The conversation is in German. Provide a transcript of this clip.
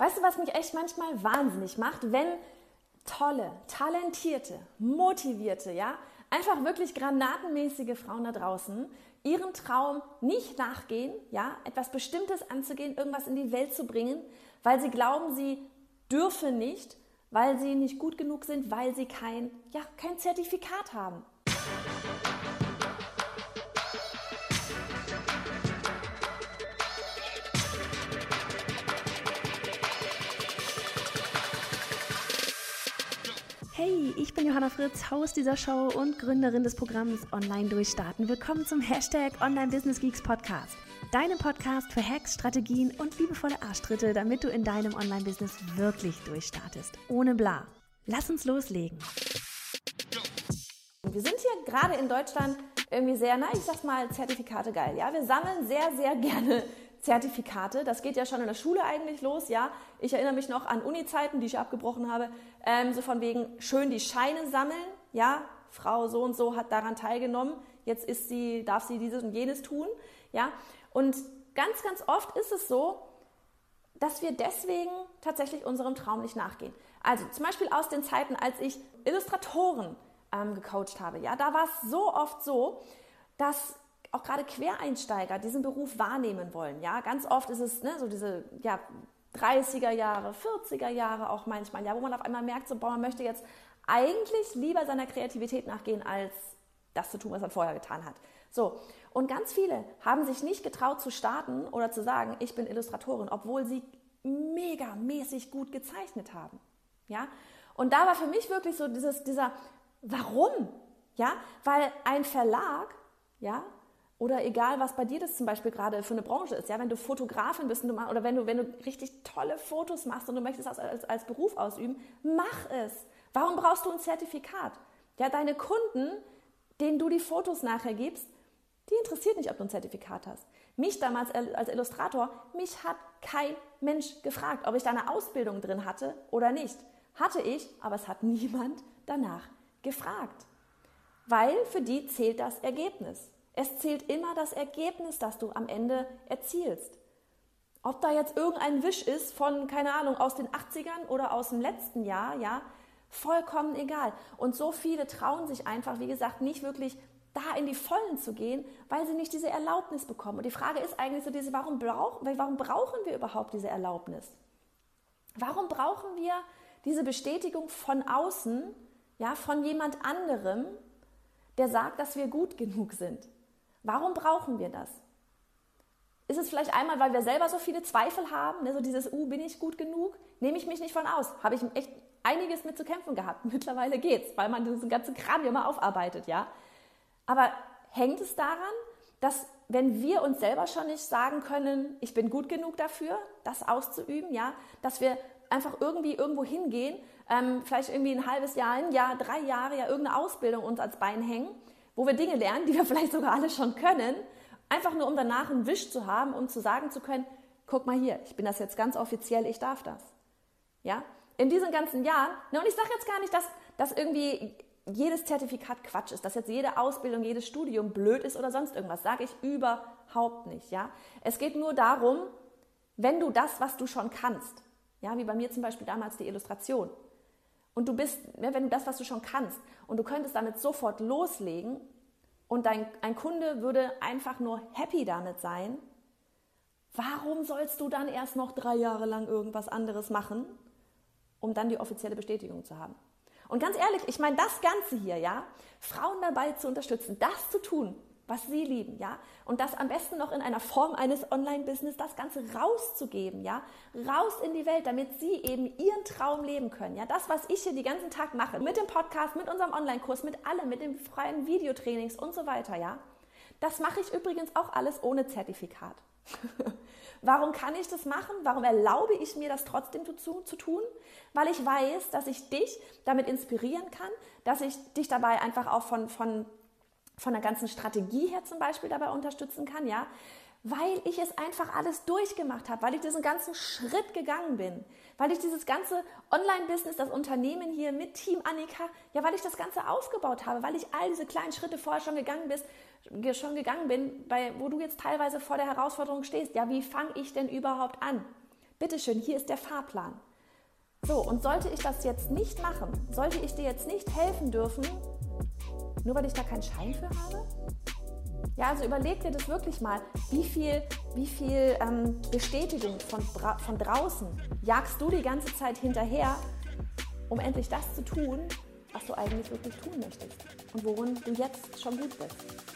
Weißt du, was mich echt manchmal wahnsinnig macht, wenn tolle, talentierte, motivierte, ja, einfach wirklich granatenmäßige Frauen da draußen ihren Traum nicht nachgehen, ja, etwas Bestimmtes anzugehen, irgendwas in die Welt zu bringen, weil sie glauben, sie dürfen nicht, weil sie nicht gut genug sind, weil sie kein, ja, kein Zertifikat haben. Hey, ich bin Johanna Fritz, Haus dieser Show und Gründerin des Programms Online Durchstarten. Willkommen zum Hashtag Online Business Geeks Podcast. Deinem Podcast für Hacks, Strategien und liebevolle Arschtritte, damit du in deinem Online-Business wirklich durchstartest. Ohne bla. Lass uns loslegen. Wir sind hier gerade in Deutschland irgendwie sehr, na, ich sag's mal, Zertifikate geil. Ja, wir sammeln sehr, sehr gerne Zertifikate. Das geht ja schon in der Schule eigentlich los, ja. Ich erinnere mich noch an Uni-Zeiten, die ich abgebrochen habe, ähm, so von wegen schön die Scheine sammeln, ja. Frau so und so hat daran teilgenommen, jetzt ist sie, darf sie dieses und jenes tun, ja. Und ganz, ganz oft ist es so, dass wir deswegen tatsächlich unserem Traum nicht nachgehen. Also zum Beispiel aus den Zeiten, als ich Illustratoren ähm, gecoacht habe, ja, da war es so oft so, dass auch gerade Quereinsteiger diesen Beruf wahrnehmen wollen. Ja, ganz oft ist es ne, so diese ja, 30er Jahre, 40er Jahre auch manchmal, ja, wo man auf einmal merkt, so, boah, man möchte jetzt eigentlich lieber seiner Kreativität nachgehen, als das zu tun, was man vorher getan hat. So. Und ganz viele haben sich nicht getraut zu starten oder zu sagen, ich bin Illustratorin, obwohl sie megamäßig gut gezeichnet haben. Ja. Und da war für mich wirklich so dieses, dieser, warum? Ja, weil ein Verlag, ja, oder egal, was bei dir das zum Beispiel gerade für eine Branche ist, ja, wenn du Fotografin bist du, oder wenn du, wenn du richtig tolle Fotos machst und du möchtest das als, als Beruf ausüben, mach es. Warum brauchst du ein Zertifikat? Ja, deine Kunden, denen du die Fotos nachher gibst, die interessiert nicht, ob du ein Zertifikat hast. Mich damals als Illustrator, mich hat kein Mensch gefragt, ob ich da eine Ausbildung drin hatte oder nicht. Hatte ich, aber es hat niemand danach gefragt. Weil für die zählt das Ergebnis. Es zählt immer das Ergebnis, das du am Ende erzielst. Ob da jetzt irgendein Wisch ist von, keine Ahnung, aus den 80ern oder aus dem letzten Jahr, ja, vollkommen egal. Und so viele trauen sich einfach, wie gesagt, nicht wirklich da in die Vollen zu gehen, weil sie nicht diese Erlaubnis bekommen. Und die Frage ist eigentlich so diese, warum, brauch, warum brauchen wir überhaupt diese Erlaubnis? Warum brauchen wir diese Bestätigung von außen, ja, von jemand anderem, der sagt, dass wir gut genug sind? Warum brauchen wir das? Ist es vielleicht einmal, weil wir selber so viele Zweifel haben, ne, so dieses, uh, bin ich gut genug? Nehme ich mich nicht von aus? Habe ich echt einiges mit zu kämpfen gehabt. Mittlerweile geht's, weil man diesen ganzen Kram ja mal aufarbeitet, ja. Aber hängt es daran, dass wenn wir uns selber schon nicht sagen können, ich bin gut genug dafür, das auszuüben, ja, dass wir einfach irgendwie irgendwo hingehen, ähm, vielleicht irgendwie ein halbes Jahr, ein Jahr, drei Jahre ja irgendeine Ausbildung uns als Bein hängen wo wir Dinge lernen, die wir vielleicht sogar alle schon können, einfach nur um danach einen Wisch zu haben, um zu sagen zu können, guck mal hier, ich bin das jetzt ganz offiziell, ich darf das. Ja? In diesen ganzen Jahren, ne, und ich sage jetzt gar nicht, dass, dass irgendwie jedes Zertifikat Quatsch ist, dass jetzt jede Ausbildung, jedes Studium blöd ist oder sonst irgendwas, sage ich überhaupt nicht. Ja? Es geht nur darum, wenn du das, was du schon kannst, ja, wie bei mir zum Beispiel damals die Illustration, und du bist, wenn du das, was du schon kannst, und du könntest damit sofort loslegen. Und dein, ein Kunde würde einfach nur happy damit sein, warum sollst du dann erst noch drei Jahre lang irgendwas anderes machen, um dann die offizielle Bestätigung zu haben? Und ganz ehrlich, ich meine, das Ganze hier, ja, Frauen dabei zu unterstützen, das zu tun, was sie lieben, ja, und das am besten noch in einer Form eines Online-Business, das Ganze rauszugeben, ja, raus in die Welt, damit sie eben ihren Traum leben können, ja, das, was ich hier den ganzen Tag mache, mit dem Podcast, mit unserem Online-Kurs, mit allem, mit den freien Videotrainings und so weiter, ja, das mache ich übrigens auch alles ohne Zertifikat. Warum kann ich das machen? Warum erlaube ich mir das trotzdem zu, zu, tun? Weil ich weiß, dass ich dich damit inspirieren kann, dass ich dich dabei einfach auch von, von von der ganzen Strategie her zum Beispiel dabei unterstützen kann, ja, weil ich es einfach alles durchgemacht habe, weil ich diesen ganzen Schritt gegangen bin, weil ich dieses ganze Online-Business, das Unternehmen hier mit Team Annika, ja, weil ich das Ganze aufgebaut habe, weil ich all diese kleinen Schritte vorher schon gegangen bist, schon gegangen bin, bei, wo du jetzt teilweise vor der Herausforderung stehst. Ja, wie fange ich denn überhaupt an? Bitteschön, hier ist der Fahrplan. So, und sollte ich das jetzt nicht machen, sollte ich dir jetzt nicht helfen dürfen, nur weil ich da keinen Schein für habe? Ja, also überleg dir das wirklich mal. Wie viel, wie viel ähm, Bestätigung von, von draußen jagst du die ganze Zeit hinterher, um endlich das zu tun, was du eigentlich wirklich tun möchtest und worin du jetzt schon gut bist?